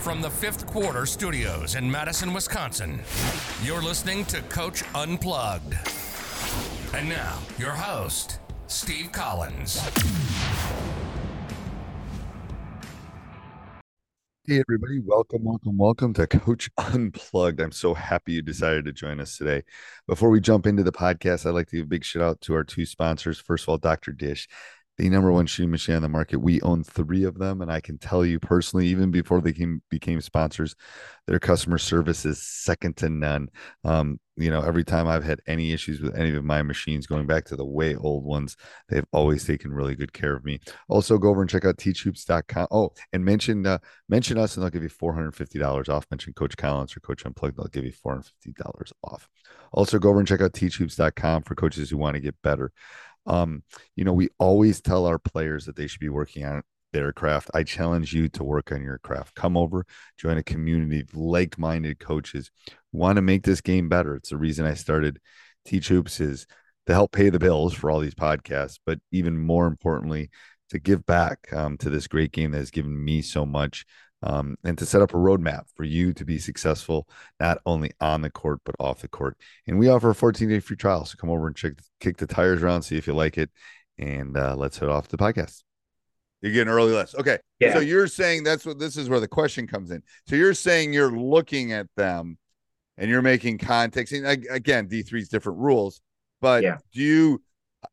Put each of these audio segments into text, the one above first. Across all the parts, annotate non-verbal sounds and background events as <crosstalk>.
From the fifth quarter studios in Madison, Wisconsin, you're listening to Coach Unplugged. And now, your host, Steve Collins. Hey, everybody. Welcome, welcome, welcome to Coach Unplugged. I'm so happy you decided to join us today. Before we jump into the podcast, I'd like to give a big shout out to our two sponsors. First of all, Dr. Dish, the number one shooting machine on the market. We own three of them. And I can tell you personally, even before they came, became sponsors, their customer service is second to none. Um, you know, every time I've had any issues with any of my machines, going back to the way old ones, they've always taken really good care of me. Also, go over and check out teachhoops.com. Oh, and mention uh, mention us, and they'll give you four hundred fifty dollars off. Mention Coach Collins or Coach Unplugged, they'll give you four hundred fifty dollars off. Also, go over and check out teachhoops.com for coaches who want to get better. Um, you know, we always tell our players that they should be working on their craft. I challenge you to work on your craft. Come over, join a community of like-minded coaches who want to make this game better. It's the reason I started Teach Hoops is to help pay the bills for all these podcasts, but even more importantly, to give back um, to this great game that has given me so much. Um, and to set up a roadmap for you to be successful, not only on the court, but off the court. And we offer a 14 day free trial. So come over and check, kick the tires around, see if you like it. And uh, let's head off the podcast. You're getting early list. Okay. Yeah. So you're saying that's what this is where the question comes in. So you're saying you're looking at them and you're making context. And again, D3's different rules, but Yeah. do you,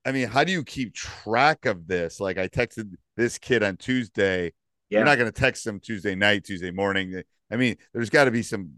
I mean, how do you keep track of this? Like I texted this kid on Tuesday. Yeah. You're not going to text them Tuesday night, Tuesday morning. I mean, there's got to be some,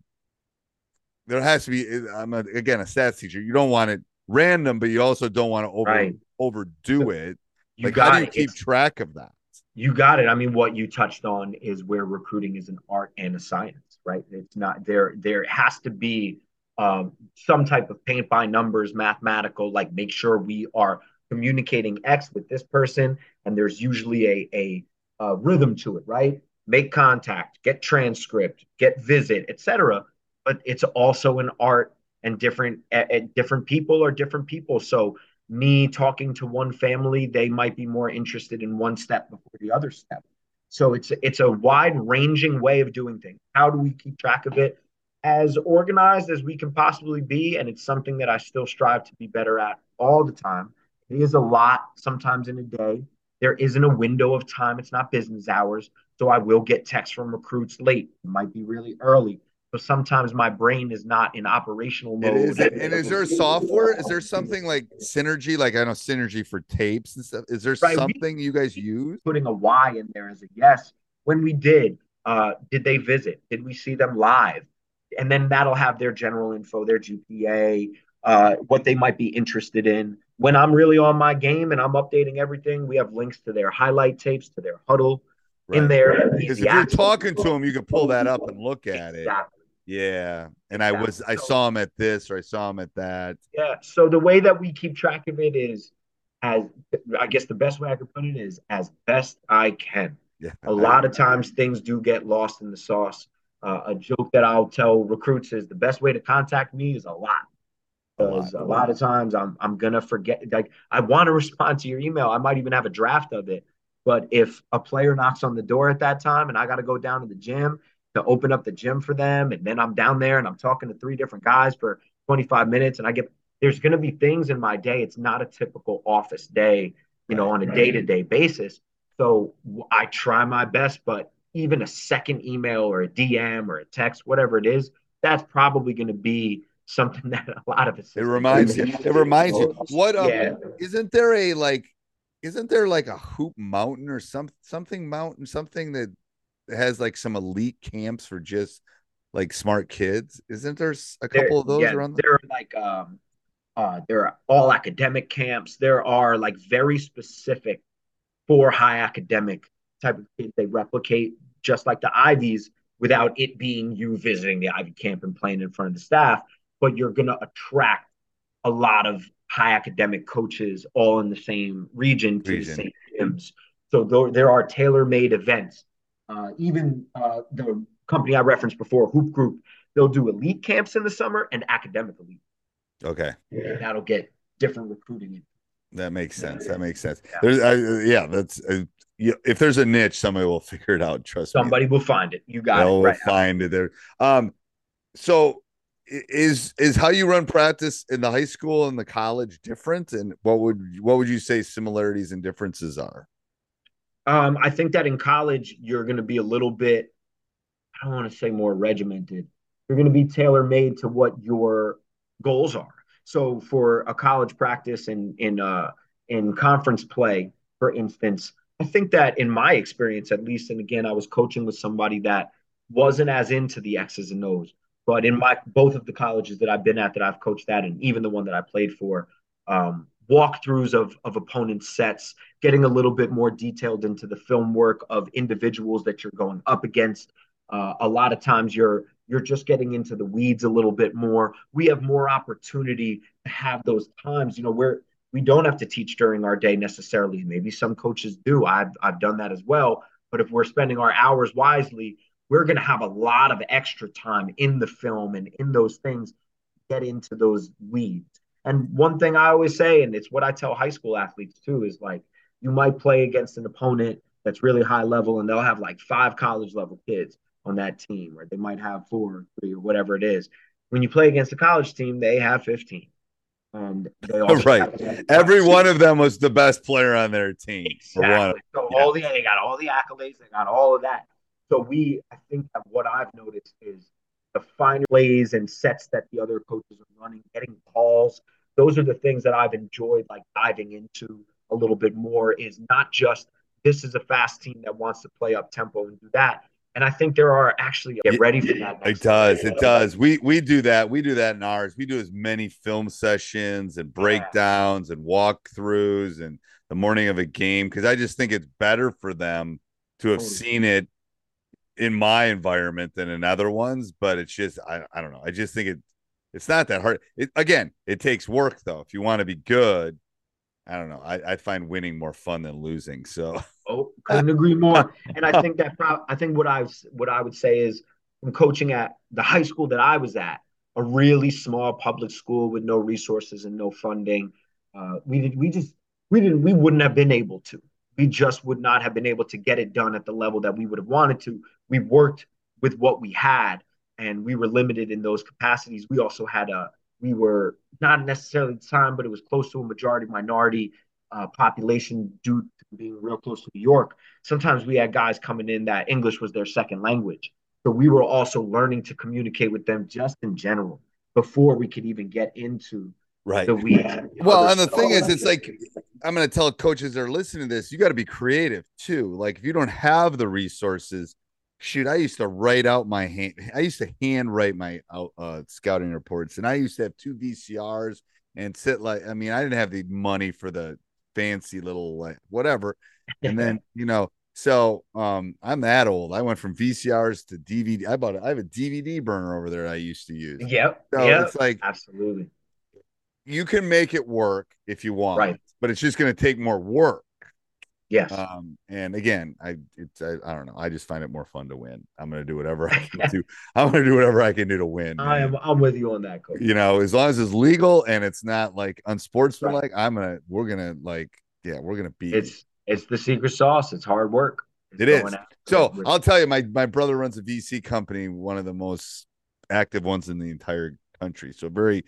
there has to be, I'm a, again, a stats teacher. You don't want it random, but you also don't want to over, Right. overdo it. You Like, got how do you it. keep It's- track of that? You got it. I mean, what you touched on is where recruiting is an art and a science, right? It's not there. There has to be um, some type of paint by numbers, mathematical. Like, make sure we are communicating X with this person, and there's usually a a, a rhythm to it, right? Make contact, get transcript, get visit, etc. But it's also an art, and different at different people are different people. So me talking to one family, they might be more interested in one step before the other step. So it's it's a wide ranging way of doing things. How do we keep track of it? As organized as we can possibly be, and it's something that I still strive to be better at all the time. It is a lot sometimes in a day. There isn't a window of time. It's not business hours. So I will get texts from recruits late. It might be really early. But sometimes my brain is not in operational mode. is, and is there a software? Is there something like Synergy? Like I know Synergy for tapes and stuff. Is there Right, we- something you guys use? putting a Y in there as a yes. When we did, uh, did they visit? Did we see them live? And then that'll have their general info, their GPA, uh, what they might be interested in. When I'm really on my game and I'm updating everything, we have links to their highlight tapes, to their Hudl in there. Because if you're talking to them, you can pull that up and <laughs> look at it. Yeah, and I was I saw him at this or I saw him at that. Yeah. So the way that we keep track of it is as I guess the best way I could put it is as best I can. Yeah, A lot of times things do get lost in the sauce. Uh, a joke that I'll tell recruits is the best way to contact me is a lot. Because a, a lot of times I'm I'm gonna forget. Like I want to respond to your email. I might even have a draft of it. But if a player knocks on the door at that time and I got to go down to the gym to open up the gym for them, and then I'm down there and I'm talking to three different guys for 25 minutes, and I get there's going to be things in my day. It's not a typical office day, you know, on a day to day basis. So I try my best, but even a second email or a DM or a text, whatever it is, that's probably going to be something <laughs> that a lot of us. It reminds you. It reminds you. What um, yeah. isn't there a like? Isn't there like a hoop mountain or some something mountain something that has like some elite camps for just like smart kids? Isn't there a couple there, of those yeah, around? There are like um, uh, there are all academic camps. There are like very specific for high academic type of kids. They replicate just like the Ivies without it being you visiting the Ivy camp and playing in front of the staff, but you're going to attract a lot of high academic coaches all in the same region to region. the same gyms. So there, there are tailor-made events. Uh, even uh, the company I referenced before, Hoop Group, they'll do elite camps in the summer and academic elite. Okay. That'll get different recruiting. That makes sense. That makes sense. Yeah. There's, uh, yeah, that's uh, you, if there's a niche, somebody will <laughs> figure it out. Trust somebody me. Somebody will find it. You got They'll it. Right find it there. Um, so is is how you run practice in the high school and the college different? And what would what would you say similarities and differences are? Um, i think that in college you're going to be a little bit i don't want to say more regimented. You're going to be tailor made to what your goals are. So for a college practice and in uh in conference play for instance i think that in my experience at least and again i was coaching with somebody that wasn't as into the x's and o's but in my both of the colleges that I've been at, that I've coached at, and even the one that I played for, um, walkthroughs of of opponent sets, getting a little bit more detailed into the film work of individuals that you're going up against. Uh, a lot of times you're you're just getting into the weeds a little bit more. We have more opportunity to have those times, you know, where we don't have to teach during our day necessarily. Maybe some coaches do. I've I've done that as well. But if we're spending our hours wisely, we're going to have a lot of extra time in the film and in those things get into those weeds. And one thing I always say, and it's what I tell high school athletes too, is like you might play against an opponent that's really high level and they'll have like five college level kids on that team, or they might have four or three or whatever it is. When you play against a college team, they have 15. And they <laughs> all right. Every one of them was the best player on their team. Exactly. So yeah. all the they got all the accolades, they got all of that. So we, I think that what I've noticed is the finer plays and sets that the other coaches are running, getting calls. Those are the things that I've enjoyed like diving into a little bit more is not just this is a fast team that wants to play up tempo and do that. And I think there are actually get ready for that. It does. It does. We we do that. We do that in ours. We do as many film sessions and breakdowns yeah. and walkthroughs and the morning of a game because I just think it's better for them to have seen it in my environment than in other ones, but it's just I, I don't know. I just think it it's not that hard. It, again, it takes work though. If you want to be good, I don't know. I, I find winning more fun than losing. So oh, couldn't agree more. And I think that I think what I what I would say is from coaching at the high school that I was at, a really small public school with no resources and no funding. Uh, we did we just we didn't we wouldn't have been able to we just would not have been able to get it done at the level that we would have wanted to. We worked with what we had and we were limited in those capacities. We also had a, we were not necessarily the time, but it was close to a majority minority uh, population due to being real close to New York. Sometimes we had guys coming in that English was their second language. So we were also learning to communicate with them just in general before we could even get into right the weeds. well and the thing is it's like i'm going to tell coaches that are listening to this you got to be creative too. Like if you don't have the resources shoot i used to write out my hand i used to hand write my uh, scouting reports and i used to have two vcrs and sit like i mean i didn't have the money for the fancy little like whatever. And then <laughs> you know so um i'm that old. I went from vcrs to dvd i bought it i have a dvd burner over there i used to use. Yep so yep. it's like absolutely you can make it work if you want, right. but it's just going to take more work. Yes. Um, and again, I it's I, I don't know. I just find it more fun to win. I'm gonna do whatever I can <laughs> do. I'm gonna do whatever I can do to win. I am. I'm with you on that, coach. You know, as long as it's legal and it's not like unsportsmanlike, I'm gonna we're gonna like yeah, we're gonna beat. It's it's the secret sauce. It's hard work. It's It is. So with- I'll tell you, my my brother runs a VC company, one of the most active ones in the entire country. So very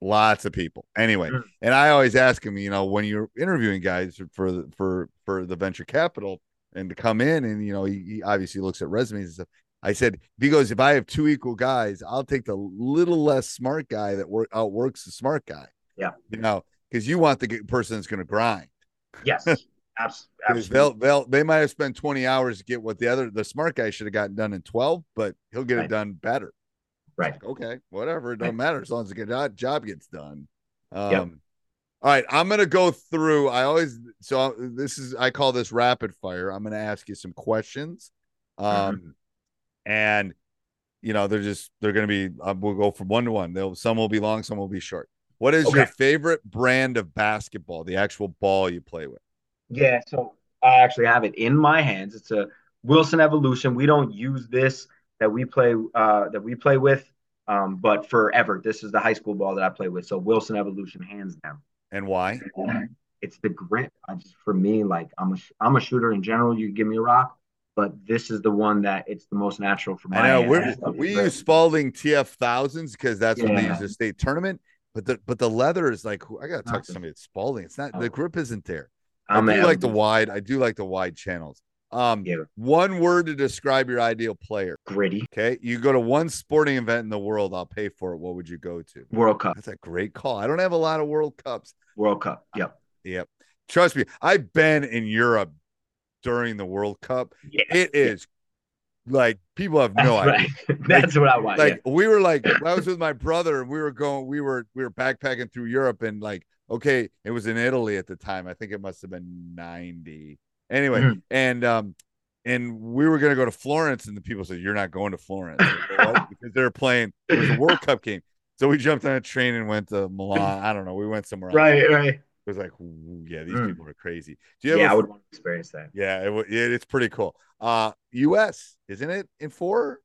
lots of people. Anyway, Mm. and I always ask him, you know, when you're interviewing guys for the for for the venture capital and to come in, and you know, he, he obviously looks at resumes and stuff. I said, if he goes, if I have two equal guys, I'll take the little less smart guy that work outworks the smart guy. Yeah. You know, because you want the person that's going to grind. yes, <laughs> absolutely. They'll they'll they might have spent 20 hours to get what the other the smart guy should have gotten done in 12, but he'll get it done better. Right. Like, okay, whatever. It doesn't Right. matter as long as the job, gets done. Um Yep. all right, I'm gonna go through. I always so this is I call this rapid fire. I'm gonna ask you some questions. Um Mm-hmm. and you know, they're just they're gonna be uh, we'll go from one to one. They'll some will be long, some will be short. What is your favorite brand of basketball, the actual ball you play with? Yeah, so I actually have it in my hands. It's a Wilson Evolution. We don't use this that we play uh, that we play with, um, but forever. This is the high school ball that I play with. So Wilson Evolution, hands down. And why? It's the grip. I just for me, like I'm a I'm a shooter in general. You give me a rock, but this is the one that it's the most natural for me. I know It's we use Spalding TF thousands because that's what they use a state tournament. But the but the leather is like I gotta talk to somebody at Spalding. It's not the Oh. grip isn't there. I'm I do like the wide. I do like the wide channels. Um, Yeah. one word to describe your ideal player. gritty Okay, you go to one sporting event in the world. I'll pay for it. What would you go to? World Cup. That's a great call. I don't have a lot of World Cups. World Cup. Yep. Yep. Trust me, I've been in Europe during the World Cup. Yeah. It is like people have no That's idea. right. <laughs> That's what I want. like we were like I was with my brother and we were going we were we were backpacking through Europe and like okay it was in Italy at the time I think it must have been 90 anyway Mhm. and um and we were gonna go to Florence and the people said you're not going to Florence <laughs> because they're playing it was a World Cup game so we jumped on a train and went to Milan I don't know we went somewhere else. Right. Right. it was like yeah these Mm. people are crazy do you Yeah, I would want to experience that. yeah it, it, it's pretty cool uh US isn't it in four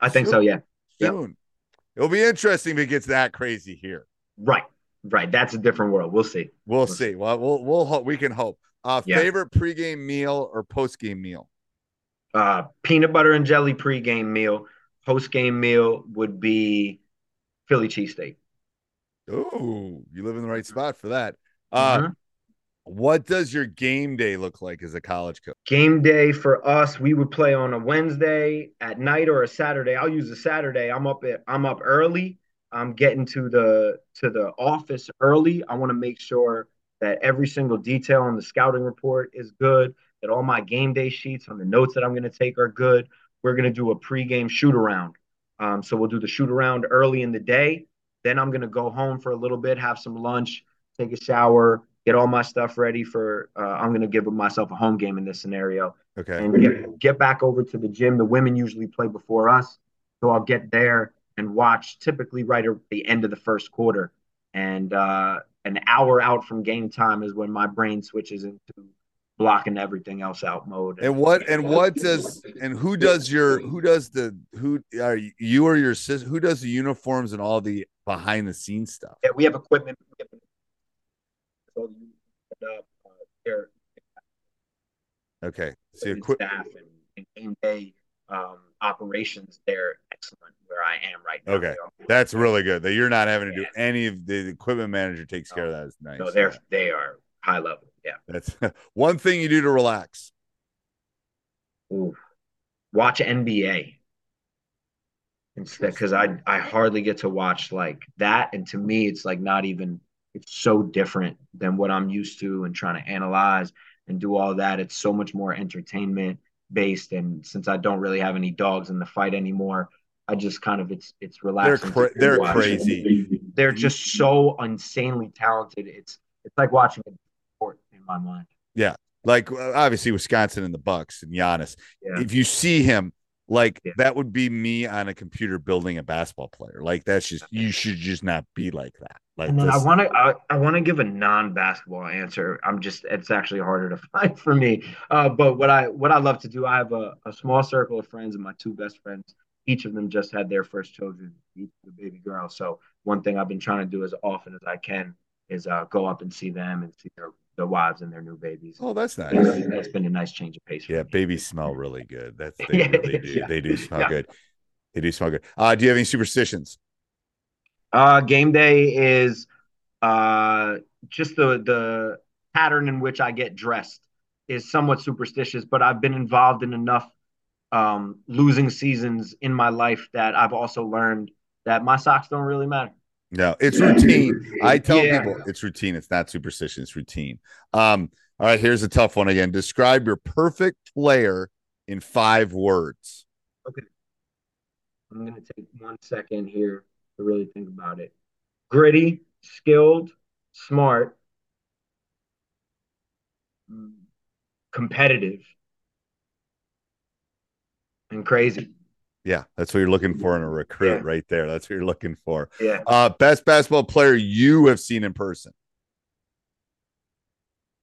I think so. Yeah. Yep. soon. It'll be interesting if it gets that crazy here. Right. Right. That's a different world. We'll see. We'll We'll see. Well, we'll we'll hope we can hope. Uh, Yeah. favorite pregame meal or postgame meal? Uh, peanut butter and jelly pregame meal. Postgame meal would be Philly cheesesteak. Oh, you live in the right spot for that. Uh, Mhm. what does your game day look like as a college coach? Game day for us, we would play on a Wednesday at night or a Saturday. I'll use a Saturday. I'm up at I'm up early. I'm getting to the to the office early. I want to make sure that every single detail on the scouting report is good, that all my game day sheets on the notes that I'm going to take are good. We're going to do a pregame shoot around. Um, so we'll do the shoot around early in the day. Then I'm going to go home for a little bit, have some lunch, take a shower, get all my stuff ready for. Uh, I'm going to give myself a home game in this scenario Okay. and get, get back over to the gym. The women usually play before us. So I'll get there and watch typically right at the end of the first quarter. And uh, an hour out from game time is when my brain switches into blocking everything else out mode. And what and what does and who does your who does the who are you- or your sis who does the uniforms and all the behind the scenes stuff? Yeah, we have equipment. We have, so you set up uh, Okay. So and equip staff and, and game day um, operations. They're excellent where I am right now. Okay. That's really good that you're not having to do Yeah. any of the, the equipment manager takes care of that. Is nice. No, they're they are high level. Yeah. That's <laughs> one thing you do to relax. Ooh. Watch NBA instead because I I hardly get to watch like that, and to me, it's like not even. It's so different than what I'm used to and trying to analyze and do all that. It's so much more entertainment based, and since I don't really have any dogs in the fight anymore, I just kind of it's it's They're relaxing. cra- they're watch. crazy. They're just so insanely talented. It's it's like watching a sport in my mind. Yeah like uh, obviously Wisconsin and the Bucks and Giannis. Yeah. If you see him, Like Yeah. that would be me on a computer building a basketball player. Like that's just you should just not be like that. Like And then I want to I, I want to give a non-basketball answer. I'm just it's actually harder to <laughs> find for me. Uh, but what I what I love to do, I have a, a small circle of friends, and my two best friends, each of them just had their first children, each a baby girl. So one thing I've been trying to do as often as I can is uh, go up and see them and see their their wives and their new babies. oh, that's nice. It's- that's been a nice change of pace. Yeah, babies smell really good. That's <laughs> they really do. yeah. They do smell Yeah. good. They do smell good. Uh, do you have any superstitions? Uh, game day is uh, just the the pattern in which I get dressed is somewhat superstitious, but I've been involved in enough um, losing seasons in my life that I've also learned that my socks don't really matter. No, it's routine. I tell Yeah. people it's routine. It's not superstition. It's routine. Um, all right, here's a tough one again. Describe your perfect player in five words. Okay. I'm going to take one second here to really think about it. Gritty, skilled, smart, competitive, and crazy. Yeah, that's what you're looking for in a recruit Yeah. right there. That's what you're looking for. Yeah. Uh, best basketball player you have seen in person.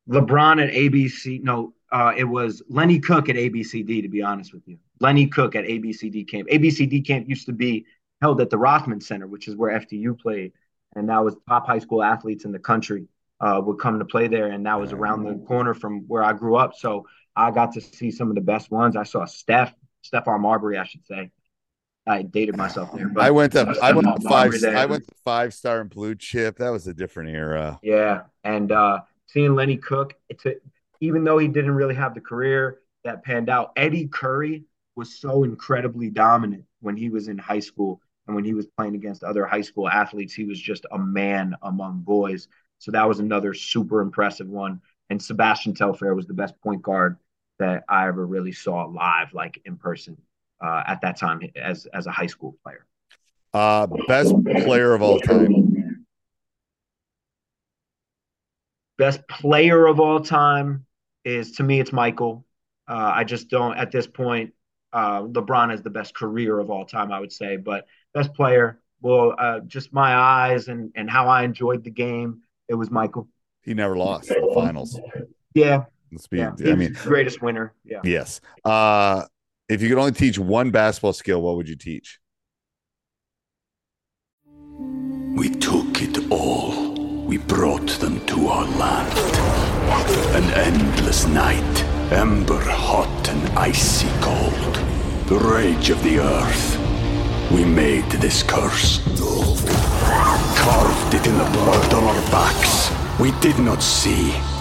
LeBron at ABC. No, uh, it was Lenny Cooke at ABCD. To be honest with you, Lenny Cooke at ABCD camp. ABCD camp used to be held at the Rothman Center, which is where FDU played, and that was top high school athletes in the country uh, would come to play there, and that was around the corner from where I grew up. So I got to see some of the best ones. I saw Steph, Stephon Marbury, I should say. I dated myself there. But I went to I went to five I went to five star and blue chip. That was a different era. Yeah, and uh, seeing Lenny Cooke, it's a, even though he didn't really have the career that panned out, Eddie Curry was so incredibly dominant when he was in high school and when he was playing against other high school athletes. He was just a man among boys. So that was another super impressive one. And Sebastian Telfair was the best point guard that I ever really saw live, like in person, uh, at that time as as a high school player. Uh, best player of all time. best player of all time is to me it's Michael. Uh, I just don't at this point. Uh, LeBron is the best career of all time, I would say, but best player. Well, uh, just my eyes and and how I enjoyed the game. It was Michael. He never lost the finals. Yeah, Let's be. yeah. I mean, greatest winner. Yeah. yes. Uh, if you could only teach one basketball skill, what would you teach? We took it all. We brought them to our land. An endless night, ember hot and icy cold. The rage of the earth. We made this curse. Carved it in the blood on our backs. We did not see.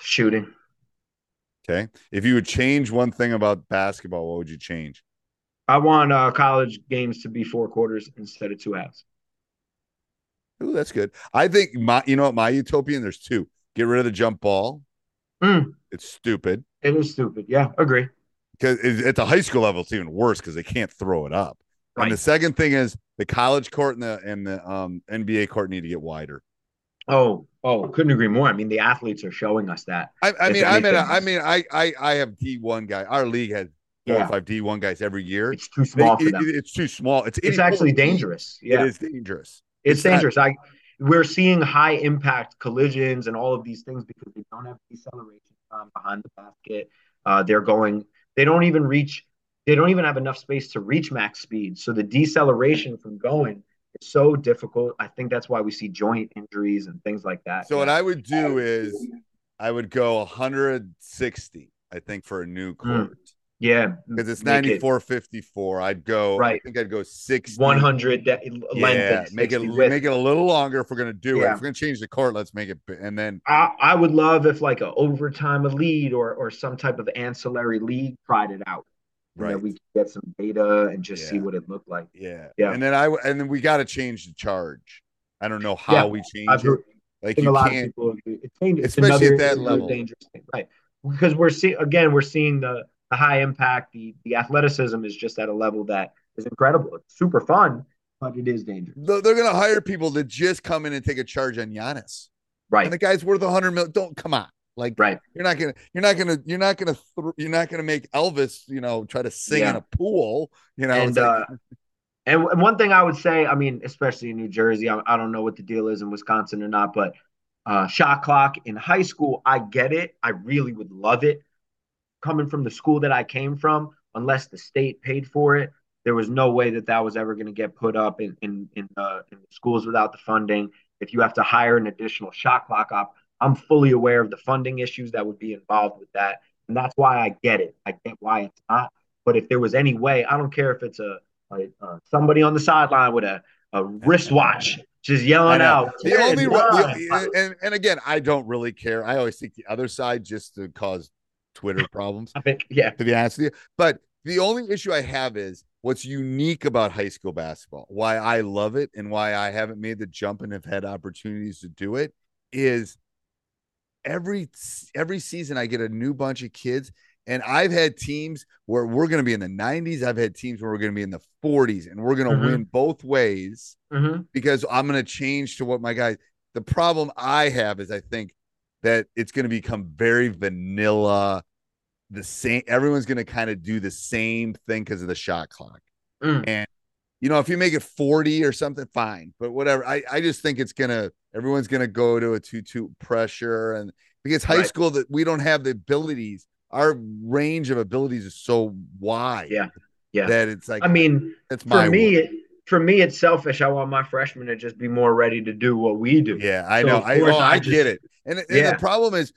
Shooting. Okay. If you would change one thing about basketball, what would you change? I want uh, college games to be four quarters instead of two halves. Ooh, that's good. I think my, you know what, my utopian, there's two. Get rid of the jump ball. Mm, It's stupid. it is stupid. Yeah, agree. Because at the high school level, it's even worse because they can't throw it up. And the second thing is the college court and the and the um, NBA court need to get wider. Oh, oh, couldn't agree more. I mean, the athletes are showing us that. I, I mean, I mean, anything. I mean, I, I, I have D one guy. Our league has four Yeah. or five D one guys every year. It's too small it- it's too small. It's It's actually dangerous. Yeah, It is dangerous. it's it's not- dangerous. I we're seeing high impact collisions and all of these things because they don't have deceleration time behind the basket. Uh, they're going. They don't even reach. They don't even have enough space to reach max speed. So the deceleration from going so difficult. I think that's why we see joint injuries and things like that. So what I would do is I would go 160, I think, for a new Hmm. court. Yeah, because it's make it 94 54. I'd go, Right. I think I'd go 60. 100 de- length. Yeah, make it width. make it a little longer if we're gonna do it. If we're gonna change the court, let's make it and then I, I would love if like a Overtime Elite or or some type of ancillary league tried it out. Right. then we get some data and just see what it looked like. yeah. Yeah. And then I and then we gotta change the charge. I don't know how Yeah, we change I've it. Like you a lot of can't people agree. Dangerous. It's Especially at another, that level. dangerous thing, right? Because we're seeing again, we're seeing the the high impact, the the athleticism is just at a level that is incredible. It's super fun, but it is dangerous. they're they're gonna hire people to just come in and take a charge on Giannis. Right. And the guy's worth a hundred million. Don't come on. Like Right. you're not gonna you're not gonna you're not gonna th- you're not gonna make Elvis, you know, try to sing in a pool. You know, and like- uh, and and one thing I would say, I mean, especially in New Jersey, I, I don't know what the deal is in Wisconsin or not, but uh, shot clock in high school, I get it. I really would love it. Coming from the school that I came from, unless the state paid for it, there was no way that that was ever going to get put up in in in, uh, in schools without the funding. If you have to hire an additional shot clock op, I'm fully aware of the funding issues that would be involved with that, and that's why I get it. I get why it's not. But if there was any way, I don't care if it's a, a, uh somebody on the sideline with a, a wristwatch just yelling out. the only run." the- and and again, I don't really care. I always think the other side just to cause Twitter <laughs> problems. I think, yeah, to be honest with you. But the only issue I have is what's unique about high school basketball, why I love it and why I haven't made the jump and have had opportunities to do it is every every season I get a new bunch of kids and I've had teams where we're going to be in the 90s, I've had teams where we're going to be in the 40s and we're going to Mhm. win both ways Mhm. because I'm going to change to what my guys. The problem I have is I think that it's going to become very vanilla. The same, everyone's going to kind of do the same thing because of the shot clock. Mm. And you know, if you make it 40 or something, fine. But whatever. I, I just think it's gonna everyone's gonna go to a two-two pressure and because high Right. school that we don't have the abilities, our range of abilities is so wide yeah, yeah. that it's like I mean, that's my for me, it, for me, it's selfish. I want my freshmen to just be more ready to do what we do. Yeah, I So, know. I, oh, I I just- get it. And, and Yeah. the problem is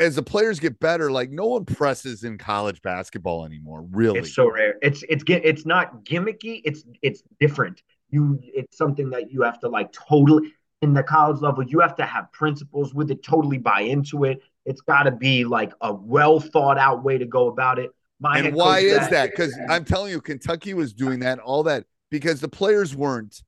as the players get better, like no one presses in college basketball anymore. Really, It's so rare. It's it's it's not gimmicky. It's it's different. You it's something that you have to like totally in the college level. You have to have principles with it. Totally buy into it. It's got to be like a well thought out way to go about it. My and why is that? Because I'm telling you, Kentucky was doing that, all that, because the players weren't.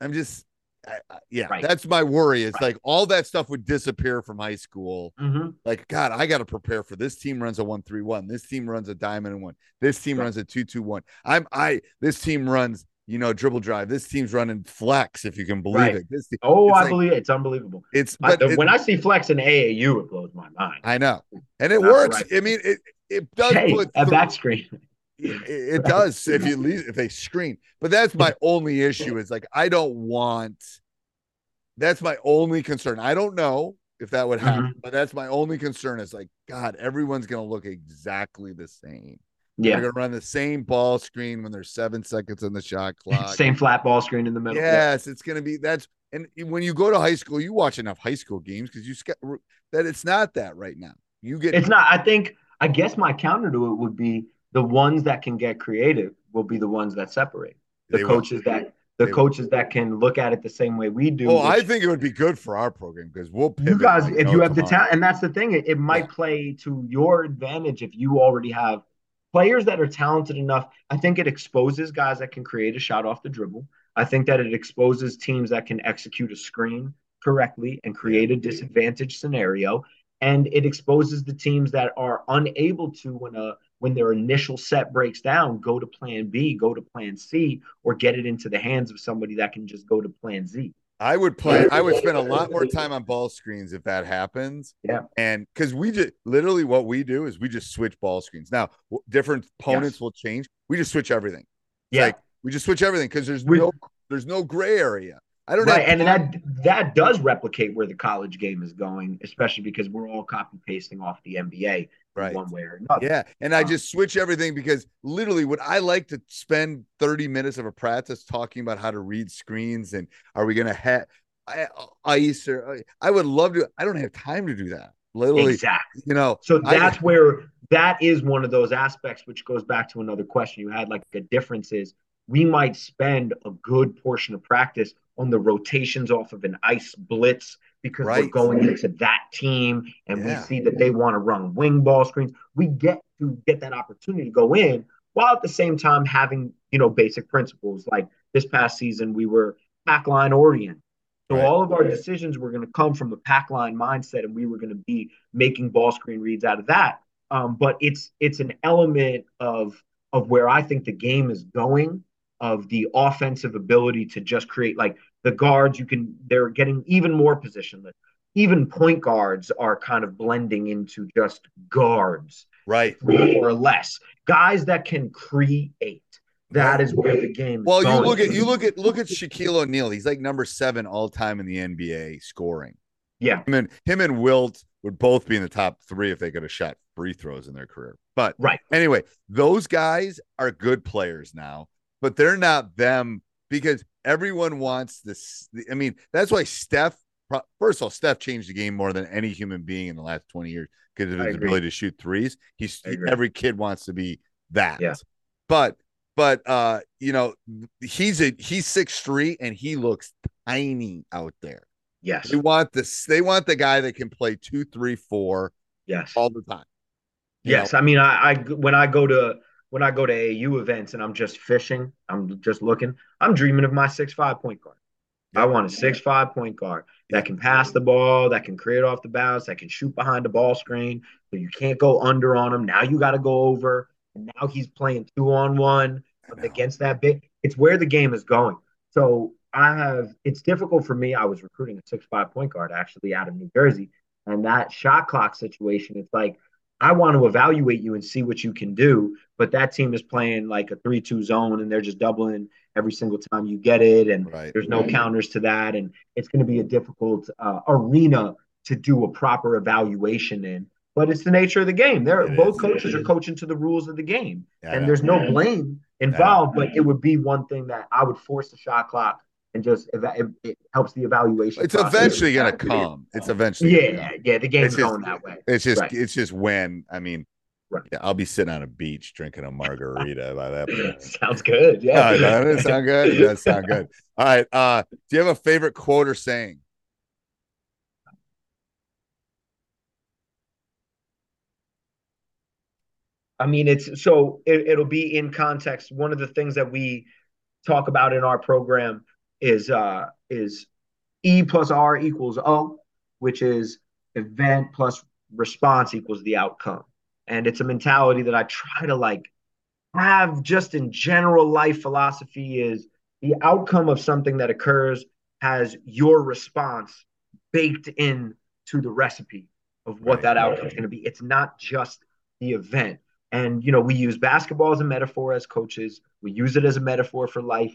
I'm just, I, I- yeah, Right. that's my worry. It's Right. like all that stuff would disappear from high school. Mhm. Like, God, I got to prepare for this team runs a one three one. This team runs a diamond and one. This team Right. runs a two two one. I'm I. This team runs, you know, dribble drive. This team's running flex, if you can believe Right. it. This team, Oh, I like- believe it. It's unbelievable. it's I- but it- when I see flex in AAU, it blows my mind. I know, and it works. right. I mean, it it does Hey, put a back screen. it, it does if you leave if they screen but that's my <laughs> only issue is like i don't want that's my only concern i don't know if that would happen Mm-hmm. but that's my only concern is like god everyone's gonna look exactly the same Yeah. they're gonna run the same ball screen when there's seven seconds on the shot <laughs> clock Same flat ball screen in the middle. yes it's gonna be that's and when you go to high school you watch enough high school games because you that it's not that right now you get It's not. I think. I guess my counter to it would be the ones that can get creative will be the ones that separate. The They will. coaches that the They will. coaches that can look at it the same way we do. oh i think it would be good for our program because we'll you guys, oh, if you have the talent, and that's the thing, it, it might Yeah. play to your advantage if you already have players that are talented enough. I think it exposes guys that can create a shot off the dribble. I think that it exposes teams that can execute a screen correctly and create a disadvantage scenario. And it exposes the teams that are unable to when a when their initial set breaks down, go to plan B, go to plan C, or get it into the hands of somebody that can just go to plan Z. I would play. I would spend a lot more time on ball screens if that happens. Yeah. And because we just literally what we do is we just switch ball screens. Now, w- different opponents Yes. will change. We just switch everything. Yeah. like we just switch everything because there's We- no there's no gray area. I don't know. right, and that that does replicate where the college game is going, especially because we're all copy pasting off the NBA right. one way or another. Yeah, and I Um, just switch everything because literally, would I like to spend 30 minutes of a practice talking about how to read screens and are we going to have ice or I would love to. I don't have time to do that. Literally, exactly. you know. So I- that's where that is one of those aspects which goes back to another question you had like the difference is we might spend a good portion of practice on the rotations off of an ice blitz because right. we're going into that team and yeah. we see that they want to run wing ball screens. We get to get that opportunity to go in while at the same time having, you know, basic principles. Like this past season, we were pack line orient. So right. all of our decisions were going to come from the pack line mindset, and we were going to be making ball screen reads out of that. Um, but it's it's an element of of where I think the game is going of the offensive ability to just create like the guards you can they're getting even more positionless. Even point guards are kind of blending into just guards right. more or less. Guys that can create. That is where the game well you look at you look at look at Shaquille O'Neal. He's like number seven all time in the NBA scoring. Yeah. Him and him and Wilt would both be in the top three if they could have shot free throws in their career. But right. anyway those guys are good players now but they're not them because everyone wants this. I mean, that's why Steph. First of all, Steph changed the game more than any human being in the last twenty years because of his ability to shoot threes. He's every kid wants to be that. Yeah. But but uh, you know, he's a he's six three and he looks tiny out there. Yes. They want this. They want the guy that can play two, three, four. Yes. All the time. Yes. Know? I mean, I, I when I go to when I go to AU events and I'm just fishing, I'm just looking, I'm dreaming of my six five point guard. I want a six five point guard that can pass the ball, that can create off the bounce, that can shoot behind the ball screen. So you can't go under on him. Now you got to go over. And now he's playing two on one against that big. It's where the game is going. So I have. It's difficult for me. I was recruiting a six five point guard actually out of New Jersey, and that shot clock situation. It's like I want to evaluate you and see what you can do. But that team is playing like a 3 2 zone and they're just doubling every single time you get it. And right. there's no counters to that. And it's going to be a difficult uh, arena to do a proper evaluation in. But it's the nature of the game. They're it both is, coaches are coaching to the rules of the game. Yeah, and there's no blame involved, but it would be one thing that I would force the shot clock and just it, it helps the evaluation. It's eventually going to come. It's eventually. Yeah, yeah. The game's just, going that way. It's just, right. it's just when. I mean, right. yeah, I'll be sitting on a beach drinking a margarita by that point. <laughs> Sounds good. Yeah, no, doesn't it sound good? It does sound good. <laughs> All right. Uh, do you have a favorite quote or saying? I mean, it's so it, it'll be in context. One of the things that we talk about in our program is uh, is E plus R equals O, which is event plus response equals the outcome. And it's a mentality that I try to like have just in general life philosophy is the outcome of something that occurs has your response baked in to the recipe of what right. that outcome is going to be. It's not just the event. And you know, we use basketball as a metaphor as coaches. We use it as a metaphor for life.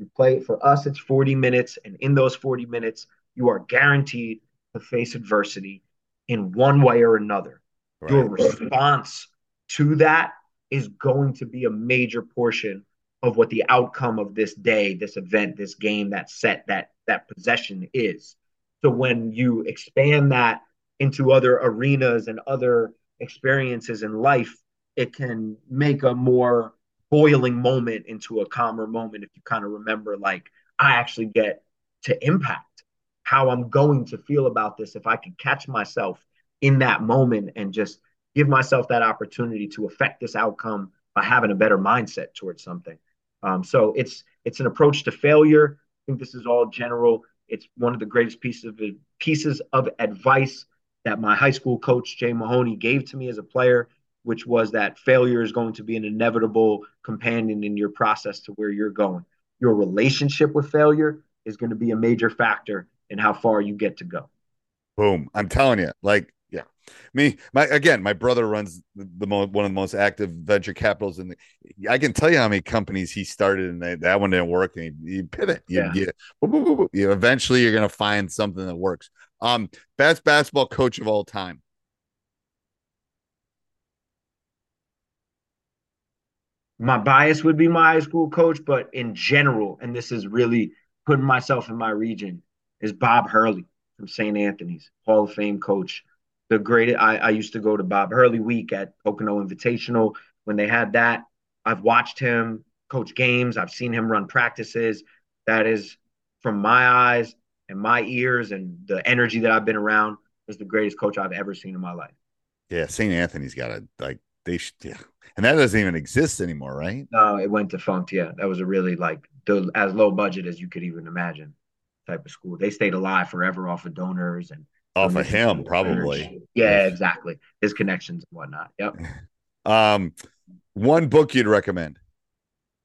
You play for us, it's 40 minutes. And in those 40 minutes, you are guaranteed to face adversity in one way or another. Right. Your response to that is going to be a major portion of what the outcome of this day, this event, this game, that set, that that possession is. So when you expand that into other arenas and other experiences in life, it can make a more boiling moment into a calmer moment if you kind of remember like I actually get to impact how I'm going to feel about this if I could catch myself in that moment and just give myself that opportunity to affect this outcome by having a better mindset towards something. Um, so it's it's an approach to failure. I think this is all general. It's one of the greatest pieces of pieces of advice that my high school coach Jay Mahoney gave to me as a player which was that failure is going to be an inevitable companion in your process to where you're going. Your relationship with failure is going to be a major factor in how far you get to go. Boom. I'm telling you, like, yeah, me, my, again, my brother runs the, the most, one of the most active venture capitals And I can tell you how many companies he started and they, that one didn't work. And you, you pivot. You, yeah. You, you, eventually you're going to find something that works. Um, best basketball coach of all time. My bias would be my high school coach, but in general, and this is really putting myself in my region, is Bob Hurley from St. Anthony's, Hall of Fame coach. the greatest. I, I used to go to Bob Hurley week at Pocono Invitational when they had that. I've watched him coach games. I've seen him run practices. That is, from my eyes and my ears and the energy that I've been around, is the greatest coach I've ever seen in my life. Yeah, St. Anthony's got a like they should yeah. And that doesn't even exist anymore, right? No, it went defunct. Yeah, that was a really like the as low budget as you could even imagine type of school. They stayed alive forever off of donors and off of him, probably. Yeah, exactly. His connections and whatnot. Yep. <laughs> Um, one book you'd recommend?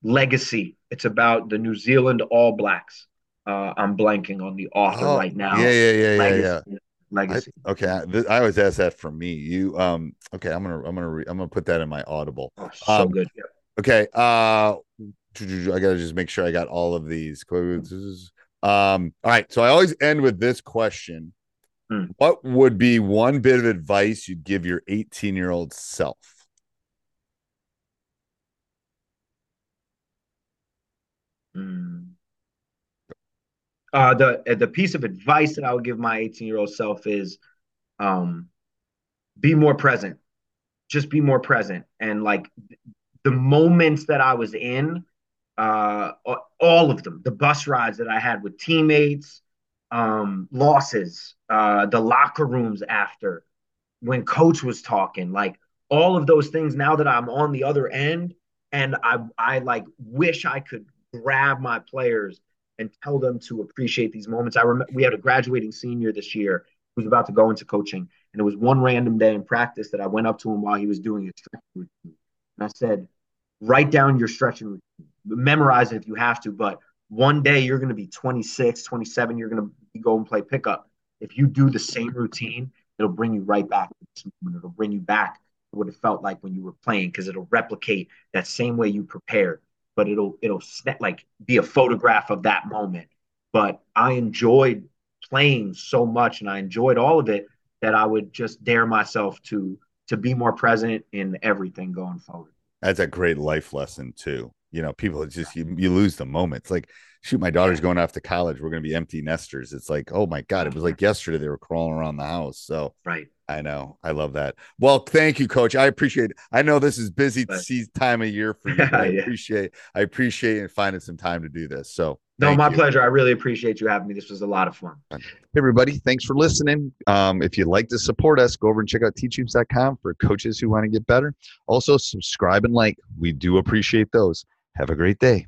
Legacy. It's about the New Zealand All Blacks. Uh, I'm blanking on the author oh, right now. Yeah, yeah, yeah, Legacy. yeah, yeah. Legacy. I, okay, I, I, always ask that for me. You, um, okay, I'm gonna, I'm gonna, re- I'm gonna put that in my Audible. Oh, so um, good. Yeah. Okay, uh, I gotta just make sure I got all of these. Um, all right, so I always end with this question: hmm. What would be one bit of advice you'd give your 18 year old self? Hmm. Uh, the the piece of advice that I would give my 18 year old self is, um, be more present. Just be more present, and like the moments that I was in, uh, all of them, the bus rides that I had with teammates, um, losses, uh, the locker rooms after, when coach was talking, like all of those things. Now that I'm on the other end, and I, I like wish I could grab my players and tell them to appreciate these moments. I remember we had a graduating senior this year who was about to go into coaching, and it was one random day in practice that I went up to him while he was doing his stretching routine, and I said, "Write down your stretching routine memorize it if you have to, but one day you're going to be 26, 27, you're going to go and play pickup. If you do the same routine, it'll bring you right back It'll bring you back to what it felt like when you were playing because it'll replicate that same way you prepared, but it'll it'll snap, like be a photograph of that moment. But I enjoyed playing so much and I enjoyed all of it that I would just dare myself to to be more present in everything going forward. That's a great life lesson too you know people just you, you lose the moment it's like shoot my daughter's going off to college we're going to be empty nesters it's like oh my god it was like yesterday they were crawling around the house so right i know i love that well thank you coach i appreciate it i know this is busy but, time of year for <laughs> you i yeah. appreciate i appreciate you finding some time to do this so no, my you. pleasure. I really appreciate you having me. This was a lot of fun. Hey, everybody, thanks for listening. Um, if you'd like to support us, go over and check out teachhoops.com for coaches who want to get better. Also, subscribe and like. We do appreciate those. Have a great day.